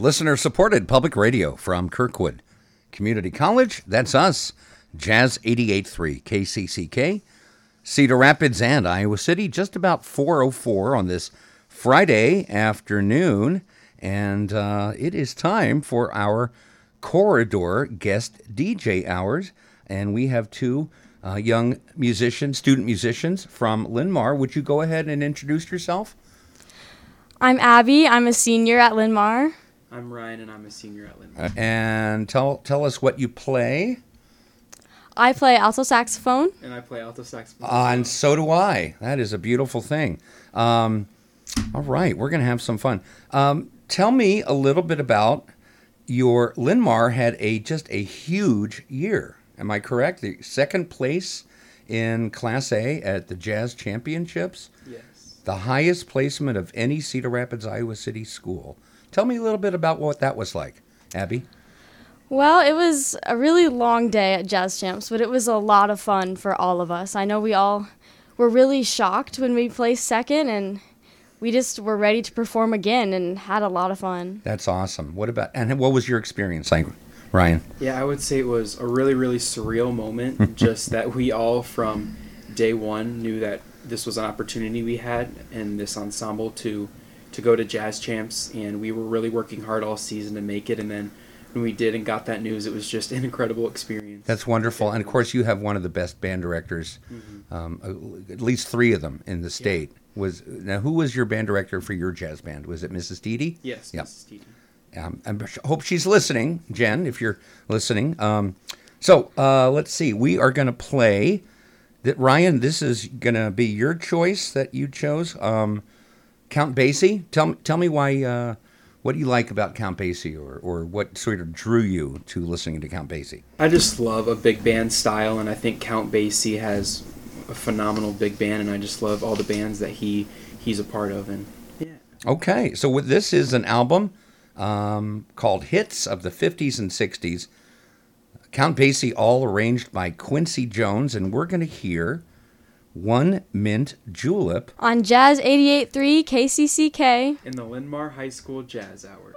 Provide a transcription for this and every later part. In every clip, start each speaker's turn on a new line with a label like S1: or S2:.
S1: Listener supported public radio from Kirkwood Community College. That's us. Jazz 88.3 KCCK. Cedar Rapids and Iowa City, just about 404 on this Friday afternoon. And uh, it is time for our corridor guest DJ hours. And we have two uh, young musicians, student musicians from Linn-Mar. Would you go ahead and introduce yourself?
S2: I'm Abby. I'm a senior at Linn-Mar.
S3: I'm Ryan, and I'm a senior at Linn-Mar.
S1: Uh, and tell tell us what you play.
S2: I play alto saxophone.
S3: And I play alto saxophone.
S1: Uh, and so do I. That is a beautiful thing. Um, all right, we're going to have some fun. Um, tell me a little bit about your Linn-Mar had a just a huge year. Am I correct? The second place in Class A at the Jazz Championships.
S3: Yes.
S1: The highest placement of any Cedar Rapids, Iowa City school. Tell me a little bit about what that was like, Abby.
S2: Well, it was a really long day at Jazz Champs, but it was a lot of fun for all of us. I know we all were really shocked when we placed second, and we just were ready to perform again and had a lot of fun.
S1: That's awesome. What about and what was your experience like, Ryan?
S3: Yeah, I would say it was a really, really surreal moment. just that we all, from day one, knew that this was an opportunity we had in this ensemble to to go to Jazz Champs, and we were really working hard all season to make it. And then when we did and got that news, it was just an incredible experience.
S1: That's wonderful. And of course, you have one of the best band directors,
S3: Mm-hmm.
S1: um, at least three of them in the state. Was now who was your band director for your jazz band? Was it Mrs. Didi?
S3: yes,
S1: Yep.
S3: Mrs. Steeden.
S1: Um, I hope she's listening, Jen. If you're listening, um, so uh, let's see. We are going to play. That Ryan, this is going to be your choice that you chose. Um, Count Basie. Tell me, tell me why. Uh, what do you like about Count Basie, or or what sort of drew you to listening to Count Basie?
S3: I just love a big band style, and I think Count Basie has a phenomenal big band, and I just love all the bands that he he's a part of, and yeah.
S1: Okay, so with, this is an album um, called Hits of the 50s and 60s. Count Basie, all arranged by Quincy Jones, and we're going to hear one Mint Julep
S2: on Jazz 88.3 KCCK
S3: in the Linn-Mar High School Jazz Hour.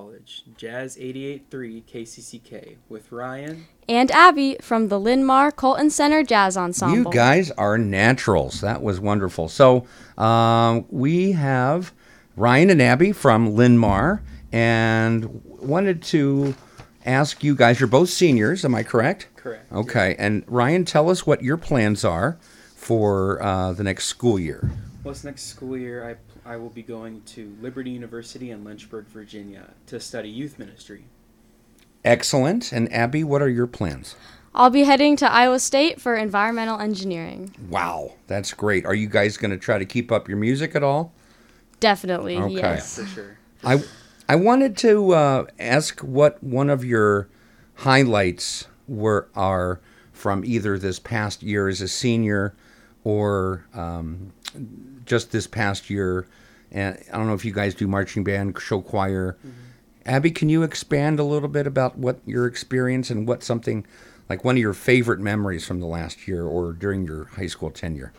S3: College, Jazz 88.3 KCCK, with Ryan.
S2: And Abby from the Linn-Mar Colton Center Jazz Ensemble.
S1: You guys are naturals. That was wonderful. So um, we have Ryan and Abby from Linn-Mar, and wanted to ask you guys. You're both seniors, am I correct?
S3: Correct.
S1: Okay. And Ryan, tell us what your plans are for uh, the next school year.
S3: Well, this next school year, I, I will be going to Liberty University in Lynchburg, Virginia to study youth ministry.
S1: Excellent. And Abby, what are your plans?
S2: I'll be heading to Iowa State for environmental engineering.
S1: Wow, that's great. Are you guys going to try to keep up your music at all?
S2: Definitely,
S1: Okay.
S2: yes.
S3: For sure.
S1: I I wanted to uh, ask what one of your highlights were are from either this past year as a senior or um, just this past year. And I don't know if you guys do marching band, show choir. Abby, can you expand a little bit about what your experience and what something like one of your favorite memories from the last year or during your high school tenure?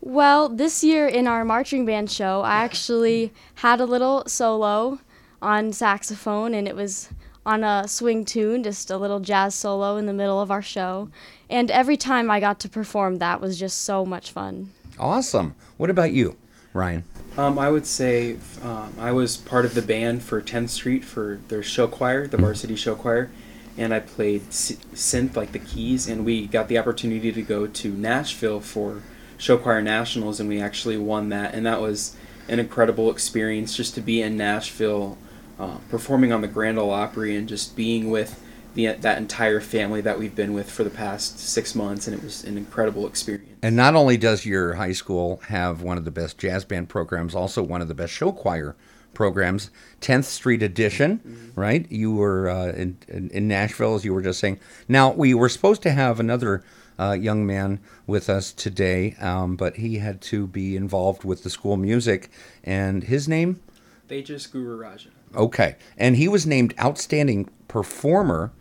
S2: Well, this year in our marching band show, I actually had a little solo on saxophone, and it was on a swing tune, just a little jazz solo in the middle of our show. And every time I got to perform, that was just so much fun.
S1: Awesome. What about you, Ryan?
S3: Um, I would say um, I was part of the band for 10th Street for their show choir, the varsity show choir, and I played synth, like the keys, and we got the opportunity to go to Nashville for show choir nationals, and we actually won that, and that was an incredible experience just to be in Nashville, uh, performing on the Grand Ole Opry, and just being with the, that entire family that we've been with for the past six months, and it was an incredible experience.
S1: And not only does your high school have one of the best jazz band programs, also one of the best show choir programs, 10th Street Edition, right? You were uh, in, in, in Nashville, as you were just saying. Now, we were supposed to have another uh, young man with us today, um, but he had to be involved with the school music. And his name?
S3: They just Guru Raja.
S1: Okay. And he was named Outstanding Performer,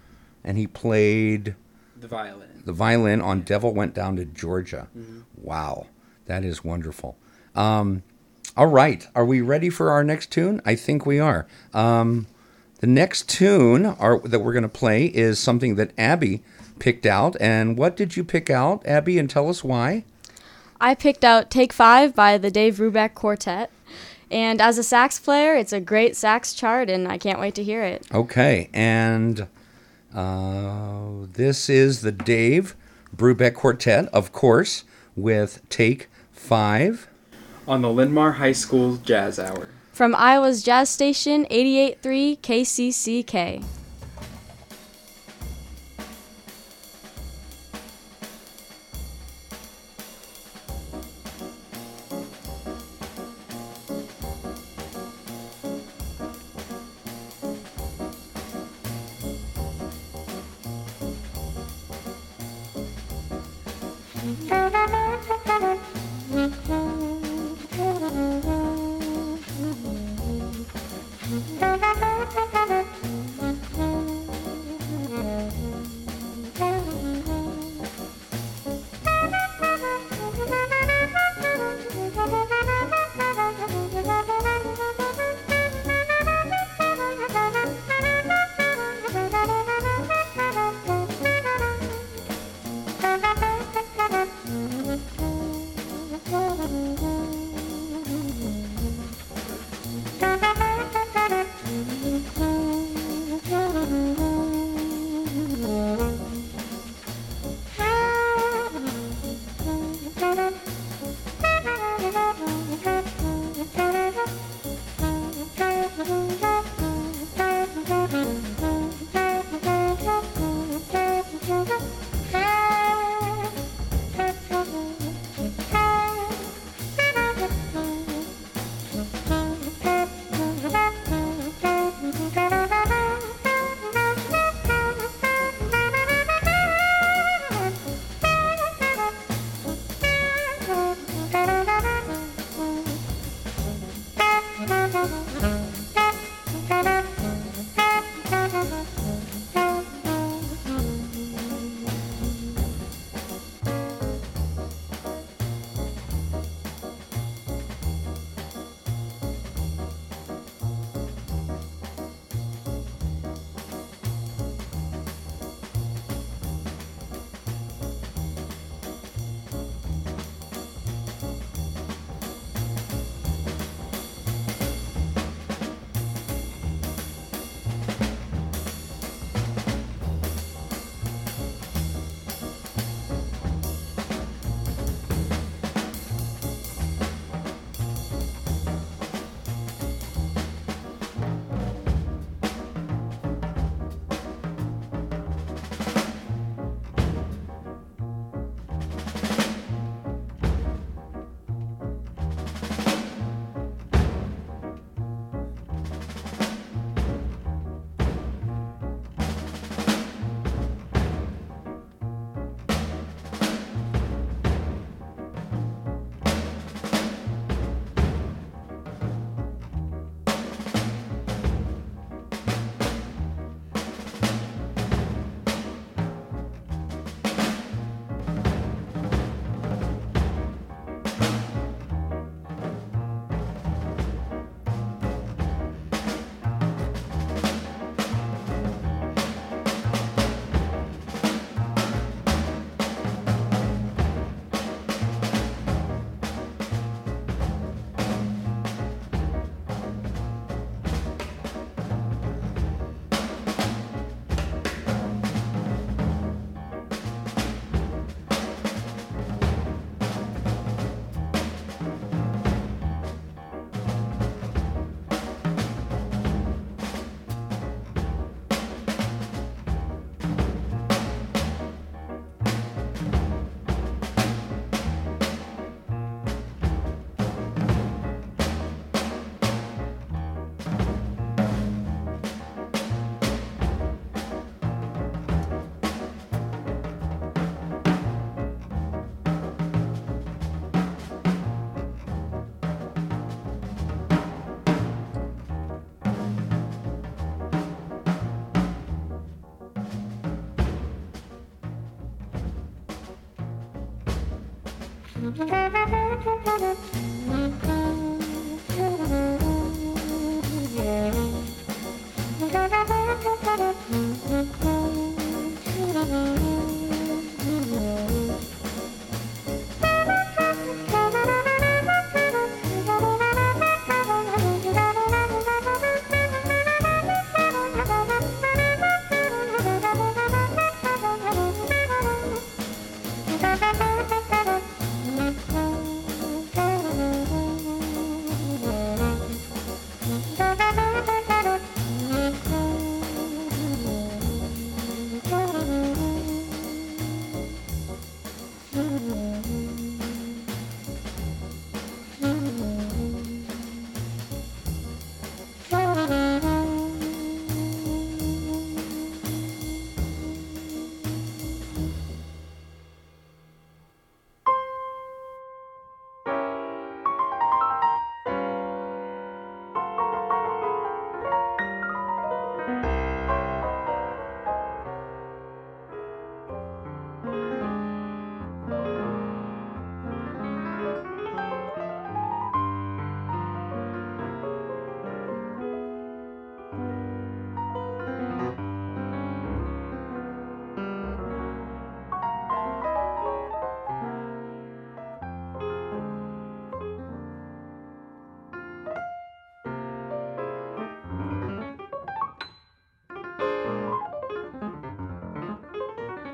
S1: and he played
S3: The violin.
S1: the violin on Devil Went Down to Georgia. Wow, that is wonderful. Um, all right, are we ready for our next tune? I think we are. Um, the next tune are, that we're going to play is something that Abby picked out. And what did you pick out, Abby? And tell us why.
S2: I picked out Take Five by the Dave Brubeck Quartet. And as a sax player, it's a great sax chart, and I can't wait to hear it.
S1: Okay, and uh, this is the Dave Brubeck Quartet, of course, with Take Five.
S3: on the Linn-Mar High School Jazz Hour.
S2: From Iowa's Jazz Station 88.3 KCCK.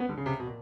S2: Blues,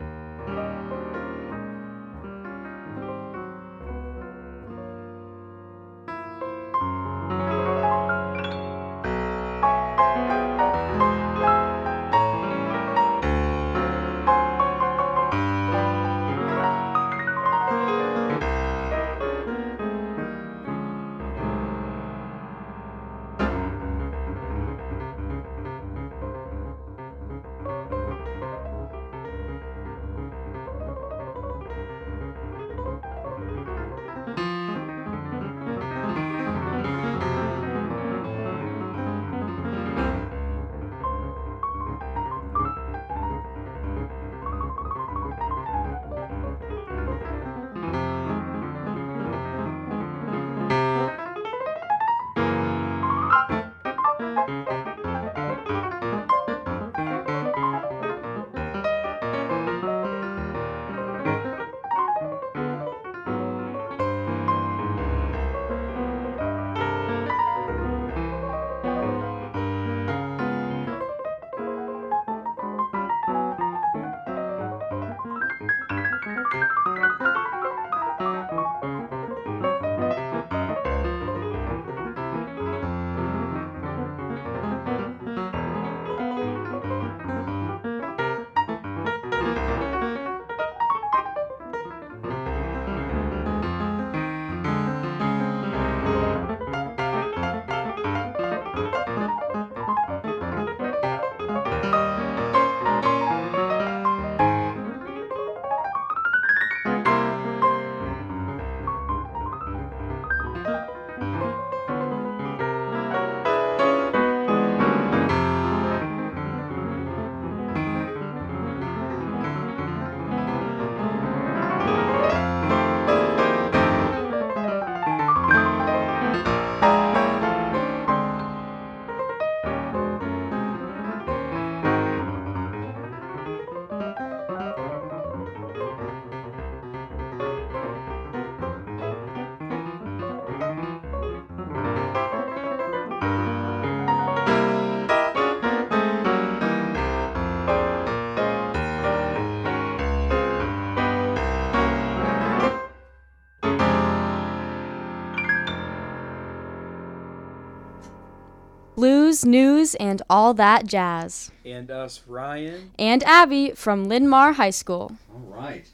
S2: news, and all that jazz.
S3: And us, Ryan.
S2: And Abby from Linn-Mar High School.
S1: All right.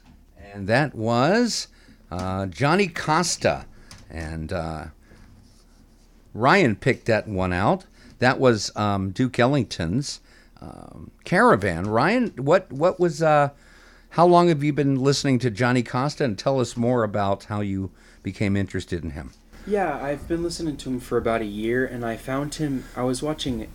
S1: And that was uh, Johnny Costa. And uh, Ryan picked that one out. That was um, Duke Ellington's um, Caravan. Ryan, what, what was, uh, how long have you been listening to Johnny Costa? And tell us more about how you became interested in him.
S3: Yeah, I've been listening to him for about a year, and I found him. I was watching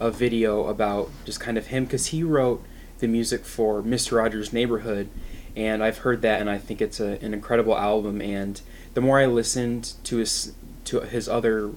S3: a video about just kind of him because he wrote the music for Mr. Rogers' Neighborhood, and I've heard that, and I think it's a, an incredible album. And the more I listened to his to his other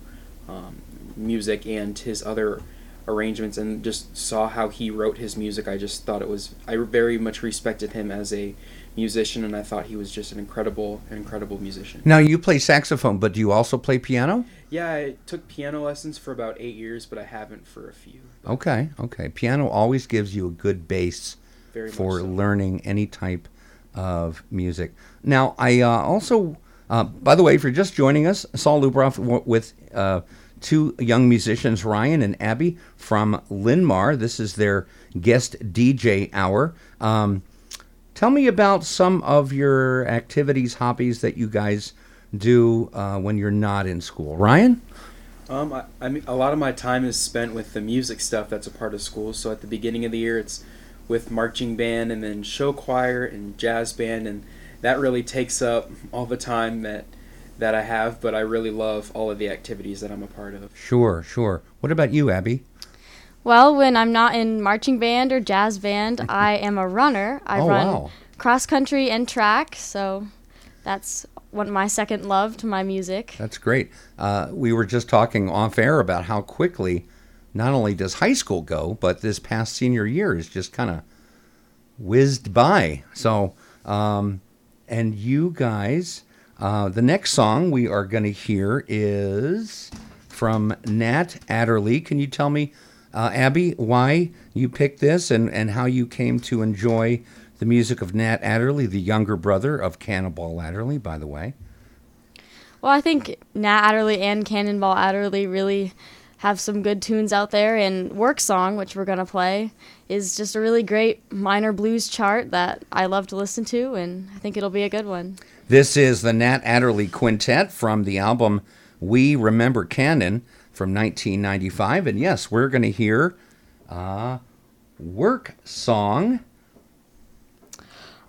S3: um, music and his other arrangements, and just saw how he wrote his music, I just thought it was I very much respected him as a musician, and I thought he was just an incredible, incredible musician.
S1: Now you play saxophone, but do you also play piano?
S3: Yeah, I took piano lessons for about eight years, but I haven't for a few.
S1: Okay, okay. Piano always gives you a good base
S3: Very
S1: for
S3: so.
S1: learning any type of music. Now, I uh, also, uh, by the way, if you're just joining us, Saul Lubroff w- with uh, two young musicians, Ryan and Abby from Linn-Mar. This is their guest DJ hour. Um, tell me about some of your activities, hobbies that you guys do uh, when you're not in school. Ryan?
S3: Um, I, I mean, a lot of my time is spent with the music stuff that's a part of school. So at the beginning of the year, it's with marching band and then show choir and jazz band, and that really takes up all the time that that I have. But I really love all of the activities that I'm a part of.
S1: Sure, sure. What about you, Abby?
S2: Well, when I'm not in marching band or jazz band, I am a runner. I
S1: Oh,
S2: run
S1: wow.
S2: cross country and track, so that's one my second love to my music.
S1: That's great. Uh, we were just talking off air about how quickly not only does high school go, but this past senior year is just kind of whizzed by. So, um, and you guys, uh, the next song we are going to hear is from Nat Adderley. Can you tell me, uh, Abby, why you picked this and, and how you came to enjoy the music of Nat Adderley, the younger brother of Cannonball Adderley, by the way?
S2: Well, I think Nat Adderley and Cannonball Adderley really have some good tunes out there, and Work Song, which we're going to play, is just a really great minor blues chart that I love to listen to, and I think it'll be a good one.
S1: This is the Nat Adderley Quintet from the album We Remember Cannon from 1995. And yes, we're going to hear uh, Work Song.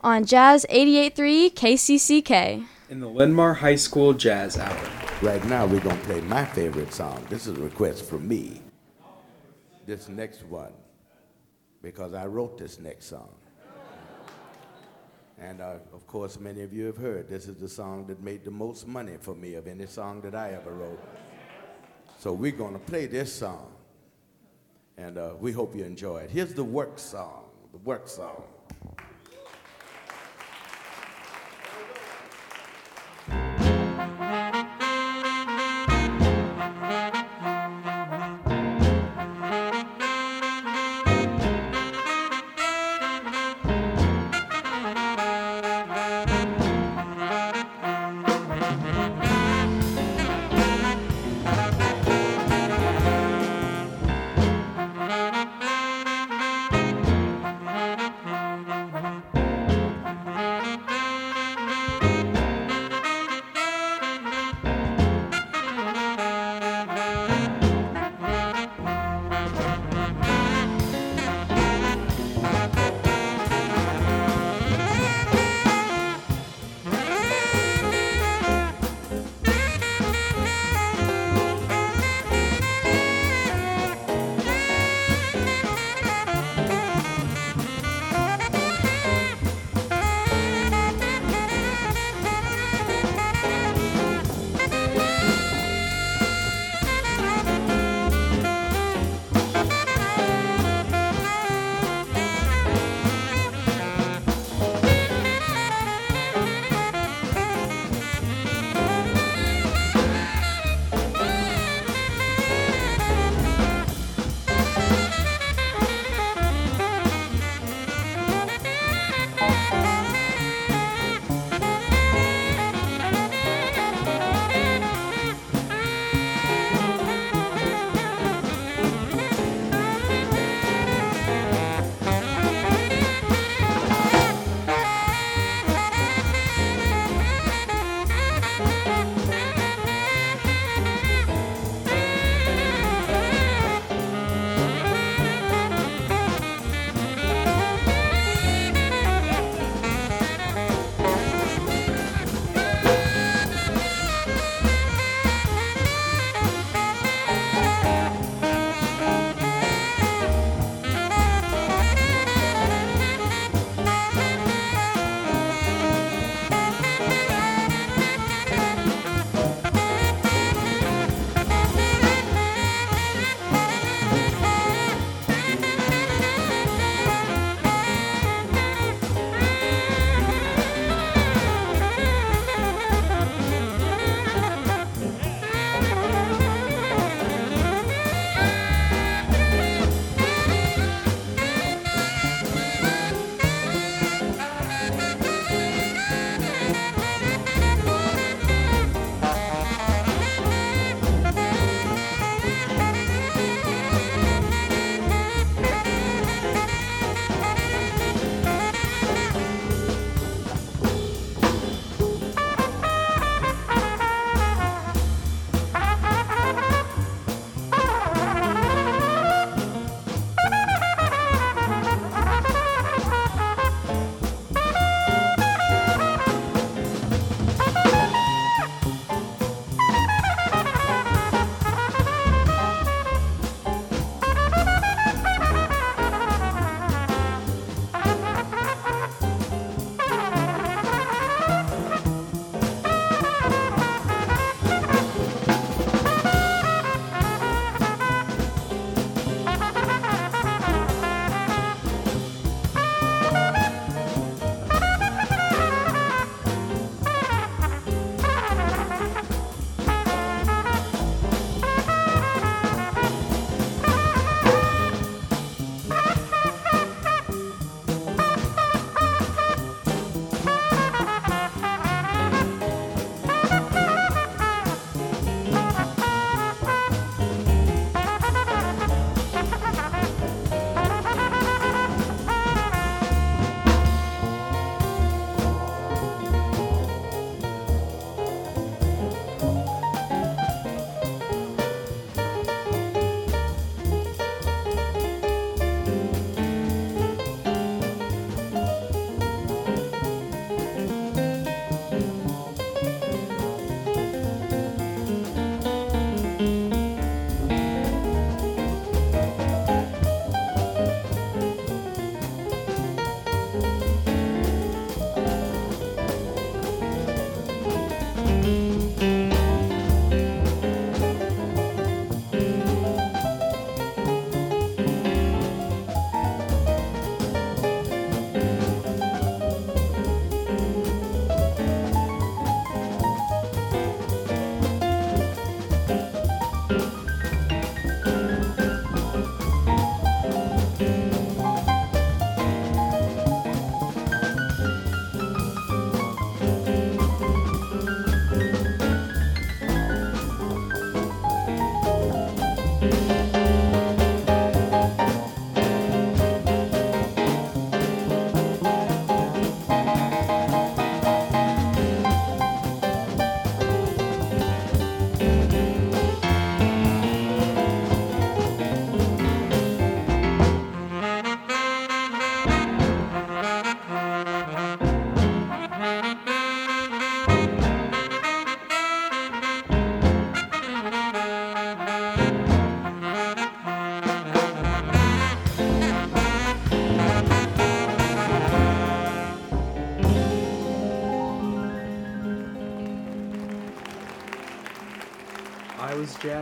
S2: On Jazz 88.3 KCCK.
S3: In the Linn-Mar High School Jazz Hour.
S4: Right now, we're going to play my favorite song. This is a request from me. This next one, because I wrote this next song. And uh, of course, many of you have heard this is the song that made the most money for me of any song that I ever wrote. So we're going to play this song, and uh, we hope you enjoy it. Here's the work song. The work song.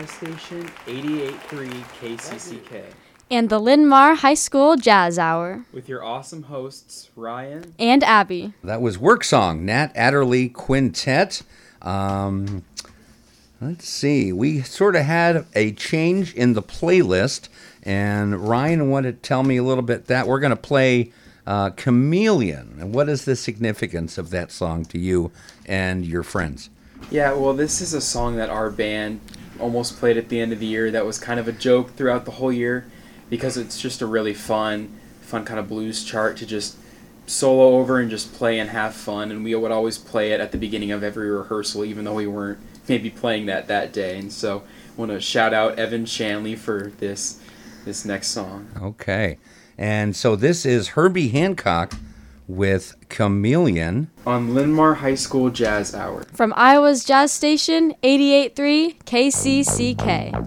S3: Iowa's Jazz Station, 88.3 KCCK.
S2: And the Linn-Mar High School Jazz Hour.
S3: With your awesome hosts, Ryan.
S2: And Abby.
S1: That was Work Song, Nat Adderley Quintet. Um, let's see. We sort of had a change in the playlist, and Ryan wanted to tell me a little bit that we're going to play uh, Chameleon. And what is the significance of that song to you and your friends?
S3: Yeah, well, this is a song that our band almost played at the end of the year that was kind of a joke throughout the whole year because it's just a really fun, fun kind of blues chart to just solo over and just play and have fun. And we would always play it at the beginning of every rehearsal, even though we weren't maybe playing that that day. And so I want to shout out Evan Shanley for this this next song.
S1: Okay. And so this is Herbie Hancock with Chameleon
S3: on Linn-Mar High School Jazz Hour
S2: from Iowa's Jazz Station 88.3 KCCK.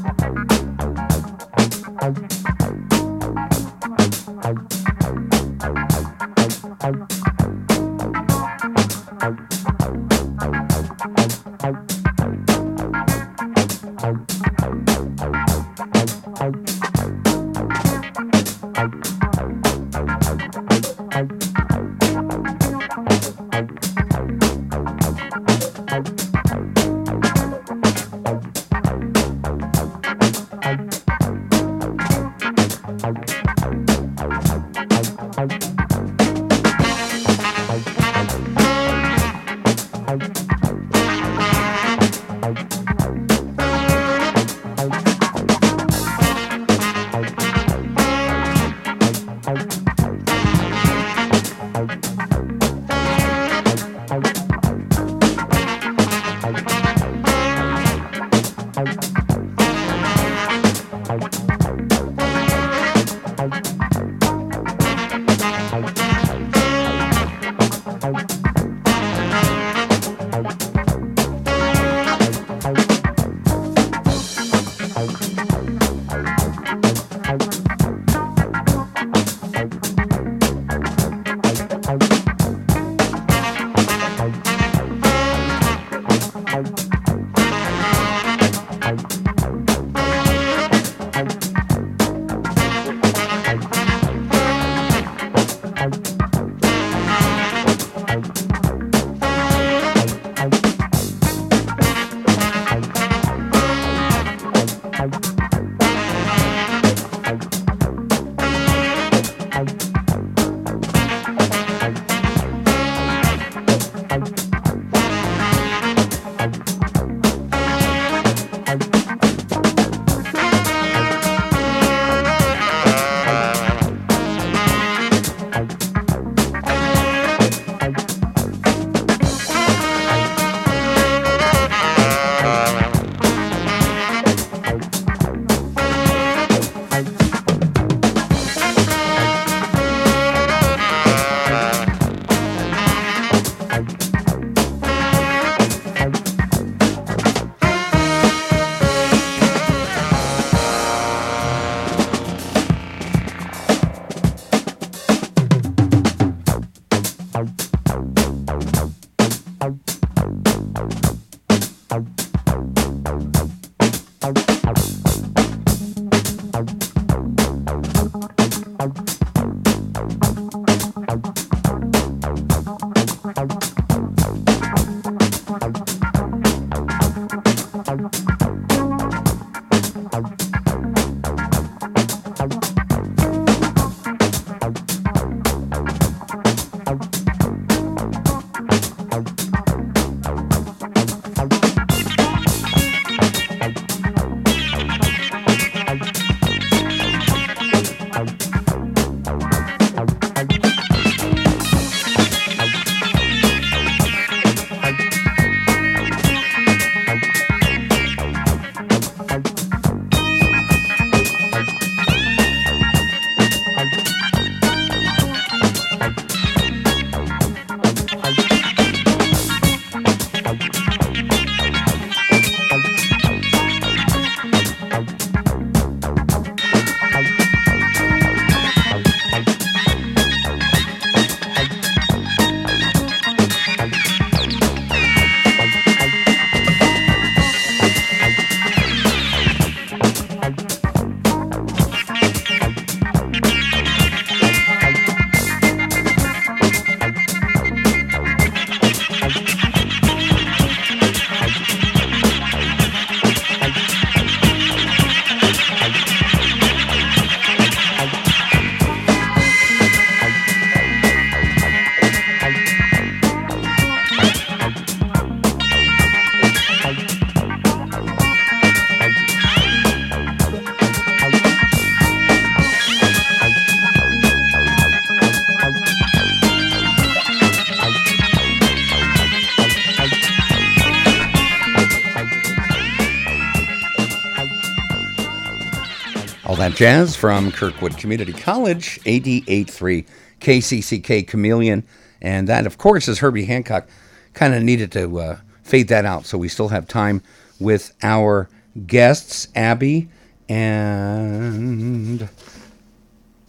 S1: That jazz from Kirkwood Community College, AD83 KCCK Chameleon. And that, of course, is Herbie Hancock. Kind of needed to uh, fade that out so we still have time with our guests, Abby and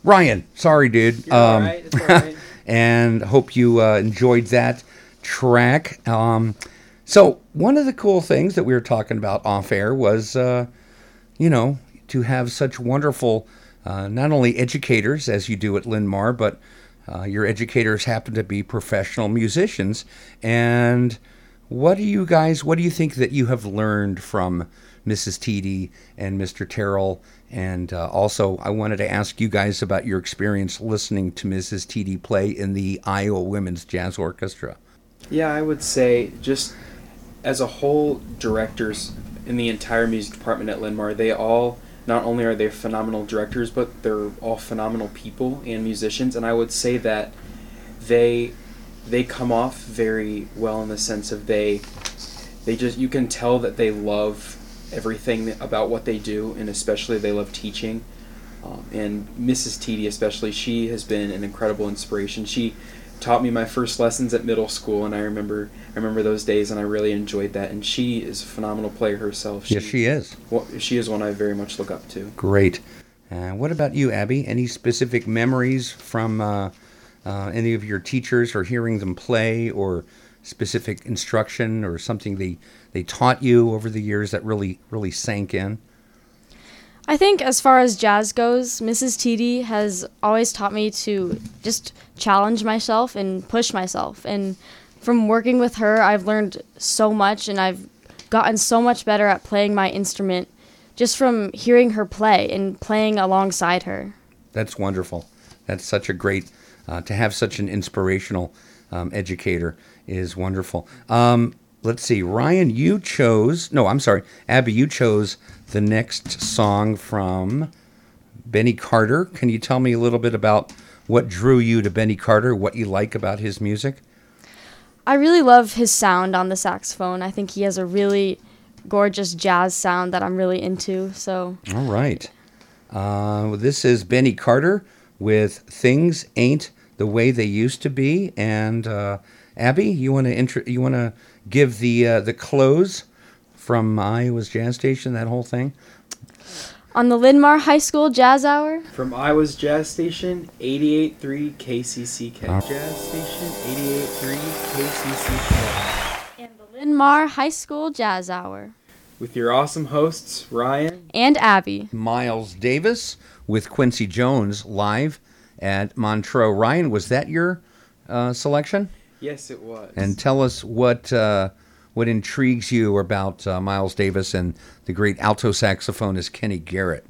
S1: Ryan. Sorry, dude.
S3: You're all right. It's all right.
S1: and hope you uh, enjoyed that track. Um, so, one of the cool things that we were talking about off air was, uh, you know, to have such wonderful, uh, not only educators as you do at Linn-Mar, but uh, your educators happen to be professional musicians. And what do you guys, what do you think that you have learned from Mrs. Teedy and Mr. Terrell? And uh, also, I wanted to ask you guys about your experience listening to Mrs. Teedy play in the Iowa Women's Jazz Orchestra.
S3: Yeah, I would say just as a whole, directors in the entire music department at Linn-Mar, they all not only are they phenomenal directors, but they're all phenomenal people and musicians. And I would say that they they come off very well in the sense of they they just you can tell that they love everything about what they do, and especially they love teaching. Um, and Mrs. Teedy, especially, she has been an incredible inspiration. She taught me my first lessons at middle school, and I remember I remember those days, and I really enjoyed that. And she is a phenomenal player herself.
S1: yes, she is.
S3: Well, she is one I very much look up to.
S1: Great. Uh, what about you, Abby? Any specific memories from uh, uh, any of your teachers, or hearing them play, or specific instruction, or something they they taught you over the years that really really sank in?
S2: I think as far as jazz goes, Mrs. TD has always taught me to just challenge myself and push myself. And from working with her, I've learned so much and I've gotten so much better at playing my instrument just from hearing her play and playing alongside her.
S1: That's wonderful. That's such a great uh, to have such an inspirational um, educator is wonderful. Um, let's see, Ryan, you chose no, I'm sorry, Abby, you chose the next song from Benny Carter. Can you tell me a little bit about what drew you to Benny Carter? What you like about his music?
S2: I really love his sound on the saxophone. I think he has a really gorgeous jazz sound that I'm really into. So,
S1: all right. Uh, this is Benny Carter with "Things Ain't the Way They Used to Be." And uh, Abby, you want to intro- you want to give the uh, the close from Iowa's Jazz Station, that whole thing.
S2: On the Linn-Mar High School Jazz Hour.
S3: From Iowa's Jazz Station, 88.3 KCCK. Uh, Jazz Station, 88.3 KCCK.
S2: And the Linn-Mar High School Jazz Hour.
S3: With your awesome hosts, Ryan.
S2: And Abby.
S1: Miles Davis with Quincy Jones live at Montreux. Ryan, was that your uh, selection?
S3: Yes, it was.
S1: And tell us what uh, what intrigues you about uh, Miles Davis and the great alto saxophonist Kenny Garrett?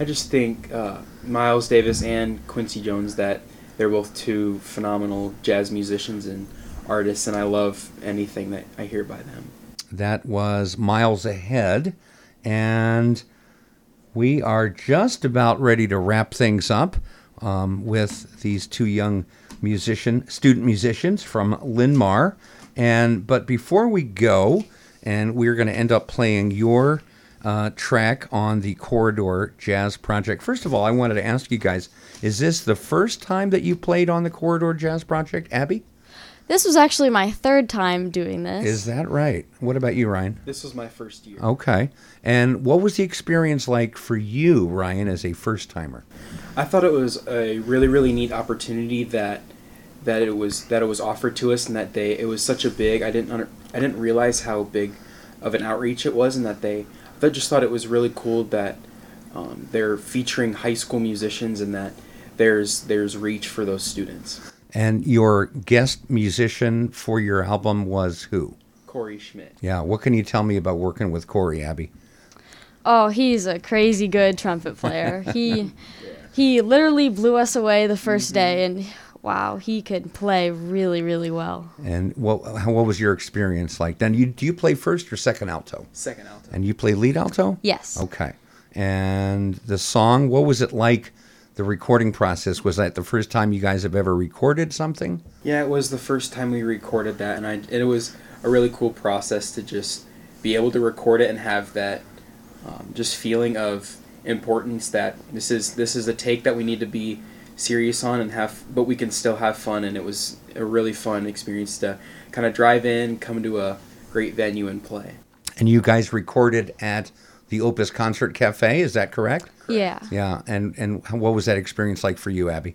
S3: I just think uh, Miles Davis and Quincy Jones that they're both two phenomenal jazz musicians and artists, and I love anything that I hear by them.
S1: That was Miles Ahead, and we are just about ready to wrap things up um, with these two young musician student musicians from Linn-Mar. And but before we go, and we're going to end up playing your uh, track on the Corridor Jazz Project. First of all, I wanted to ask you guys: Is this the first time that you played on the Corridor Jazz Project, Abby?
S2: This was actually my third time doing this.
S1: Is that right? What about you, Ryan?
S3: This was my first year.
S1: Okay. And what was the experience like for you, Ryan, as a first timer?
S3: I thought it was a really, really neat opportunity that that it was that it was offered to us and that they it was such a big I didn't under, I didn't realize how big of an outreach it was and that they I just thought it was really cool that um, they're featuring high school musicians and that there's there's reach for those students.
S1: And your guest musician for your album was who?
S3: Corey Schmidt.
S1: Yeah. What can you tell me about working with Corey, Abby?
S2: Oh, he's a crazy good trumpet player. He yeah. he literally blew us away the 1st mm-hmm. day, and wow, he could play really, really well.
S1: And what what was your experience like? Then you do you play first or second alto?
S3: Second alto.
S1: And you play lead alto?
S2: Yes.
S1: Okay. And the song, what was it like? The recording process was that the first time you guys have ever recorded something?
S3: Yeah, it was the first time we recorded that, and I it was a really cool process to just be able to record it and have that um, just feeling of importance that this is this is a take that we need to be serious on and have but we can still have fun and it was a really fun experience to kind of drive in come to a great venue and play
S1: And you guys recorded at the Opus Concert Cafe, is that correct?
S2: Yeah.
S1: Yeah. And and what was that experience like for you, Abby?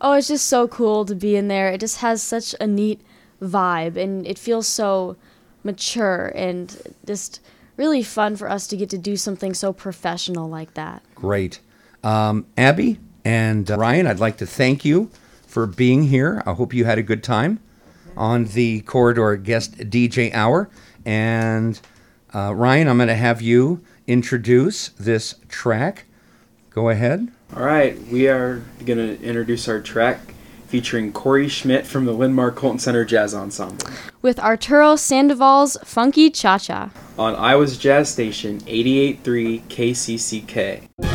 S2: Oh, it's just so cool to be in there. It just has such a neat vibe and it feels so mature and just really fun for us to get to do something so professional like that.
S1: Great. Um, Abby and uh, Ryan, I'd like to thank you for being here. I hope you had a good time on the Corridor Guest DJ Hour. And uh, Ryan, I'm going to have you introduce this track. Go ahead.
S3: all right we are going to introduce our track featuring corey schmidt from the linn-mar colton center jazz ensemble
S2: With Arturo Sandoval's Funky Cha Cha.
S3: on iowa's jazz station 883 kcck